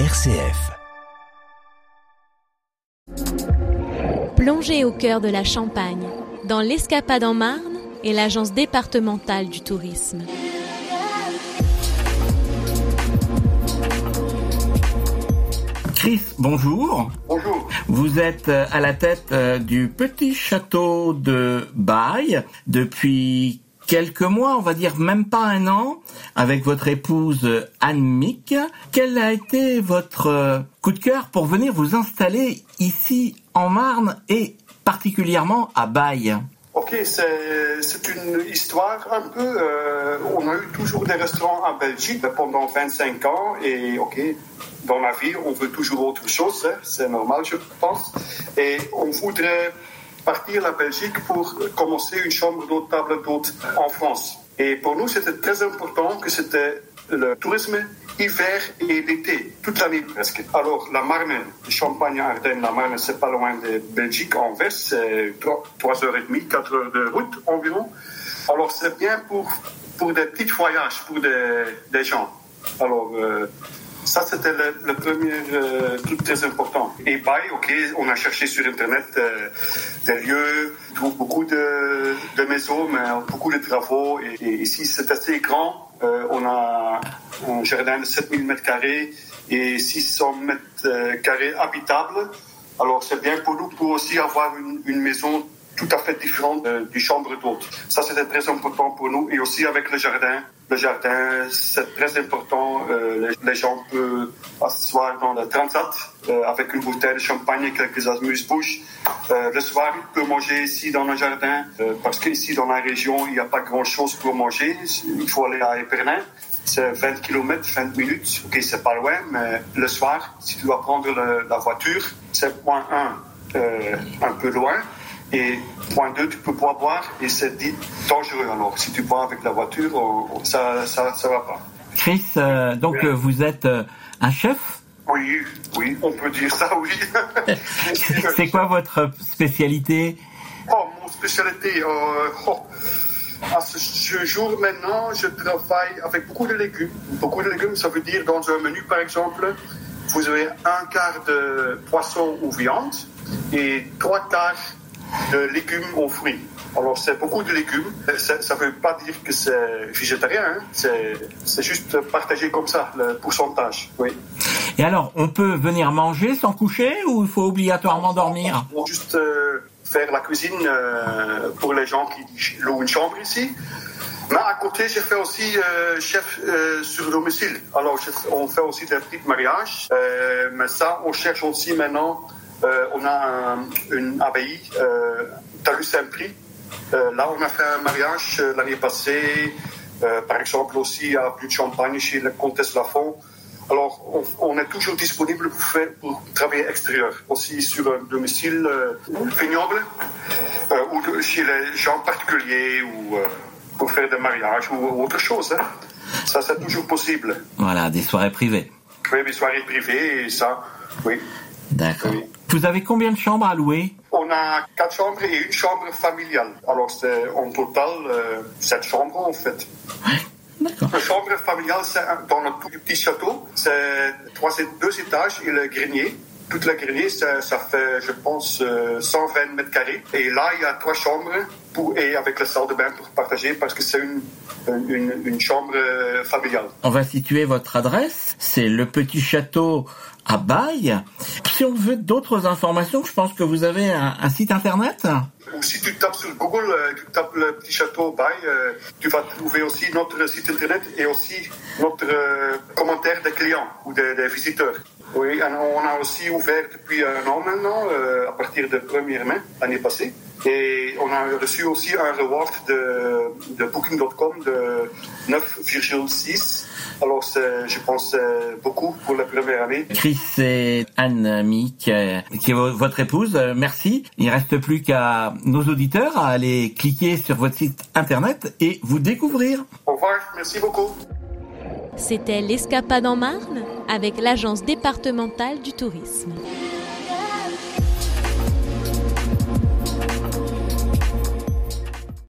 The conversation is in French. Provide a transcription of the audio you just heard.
RCF. Plongez au cœur de la Champagne, dans l'Escapade en Marne et l'Agence départementale du tourisme. Chris, bonjour. Bonjour. Vous êtes euh, à la tête euh, du petit château de Baille depuis quelques mois, on va dire même pas un an, avec votre épouse euh, Anne Mick. Quel a été votre coup de cœur pour venir vous installer ici en Marne et particulièrement à Baille Ok, c'est une histoire un peu. Euh, on a eu toujours des restaurants en Belgique pendant 25 ans et ok, dans la vie, on veut toujours autre chose, hein, c'est normal, je pense. Et on voudrait partir la Belgique pour commencer une chambre d'hôte, table d'hôte en France. Et pour nous, c'était très important que c'était le tourisme hiver et l'été, toute l'année presque. Alors, la Marne, Champagne, Ardennes, la Marne, c'est pas loin de Belgique, Anvers, c'est 3h30, 4 heures de route environ. Alors, c'est bien pour, pour des petits voyages, pour des, des gens. Alors, euh, ça, c'était le, premier euh, truc très important. Et Baye, ok, on a cherché sur Internet euh, des lieux, beaucoup de, maisons, mais beaucoup de travaux. Et, ici, c'est assez grand. Euh, on a un jardin de 7000 mètres carrés et 600 mètres carrés habitables. Alors, c'est bien pour nous pour aussi avoir une maison tout à fait différente du chambre d'hôte. Ça, c'était très important pour nous. Et aussi avec le jardin. Le jardin, c'est très important. Euh, les, gens peuvent s'asseoir dans le transat euh, avec une bouteille de champagne et quelques amuse-bouches. Euh, le soir, ils peuvent manger ici dans le jardin parce qu'ici dans la région, il n'y a pas grand-chose pour manger. Il faut aller à Épernay. C'est 20 km, 20 minutes. Ok, c'est pas loin, mais le soir, si tu dois prendre la voiture, c'est point 1 un peu loin. Et point 2, tu peux pas boire et c'est dit dangereux. Alors, si tu bois avec la voiture, ça ça, ça va pas. Chris, euh, donc oui. vous êtes euh, un chef? Oui, oui, on peut dire ça, oui. c'est quoi votre spécialité? Oh, mon spécialité, euh, oh. À ce jour maintenant, je travaille avec beaucoup de légumes. Beaucoup de légumes, ça veut dire dans un menu, par exemple, vous avez un quart de poisson ou viande et trois quarts de légumes aux fruits. Alors, c'est beaucoup de légumes. Ça ne veut pas dire que c'est végétarien. Hein. C'est juste partagé comme ça, le pourcentage. Oui. Et alors, on peut venir manger sans coucher ou il faut obligatoirement dormir? On peut juste euh, faire la cuisine euh, pour les gens qui louent une chambre ici. Mais à côté, je fais aussi euh, chef euh, sur domicile. Alors, on fait aussi des petits mariages. Euh, mais ça, on cherche aussi maintenant euh, on a un, une abbaye, euh, Talus-Saint-Prix. Euh, là, on a fait un mariage l'année passée, par exemple aussi à Plus de Champagne chez la comtesse Lafont. Alors, on, on, est toujours disponible pour, faire, pour travailler extérieur, aussi sur un domicile vignoble ou chez les gens particuliers ou pour faire des mariages ou autre chose. Hein. Ça, c'est toujours possible. Voilà, des soirées privées. Oui, des soirées privées, et ça, oui. D'accord. Oui. Vous avez combien de chambres à louer? On a quatre chambres et une chambre familiale. Alors c'est en total euh, sept chambres en fait. Ouais. D'accord. La chambre familiale, c'est dans le tout petit château. C'est trois, deux étages et le grenier. Tout le grenier, ça, ça fait, je pense, euh, 120 mètres carrés. Et là, il y a trois chambres pour, et avec la salle de bain pour partager parce que c'est une, une, une, chambre euh, familiale. On va situer votre adresse. C'est le petit château à Baille. Si on veut d'autres informations, je pense que vous avez un, site internet. Ou si tu tapes sur Google, euh, tu tapes le petit château Baille, euh, tu vas trouver aussi notre site internet et aussi notre euh, commentaire des clients ou des, des, visiteurs. Oui, on a aussi ouvert depuis un an maintenant, à partir de 1er mai, l'année passée. Et on a reçu aussi un reward de, de Booking.com de 9,6. Alors, je pense beaucoup pour la première année. Chris et Anne Mick, qui est votre épouse, merci. Il ne reste plus qu'à nos auditeurs à aller cliquer sur votre site internet et vous découvrir. Au revoir, merci beaucoup. C'était l'Escapade en Marne avec l'Agence départementale du tourisme.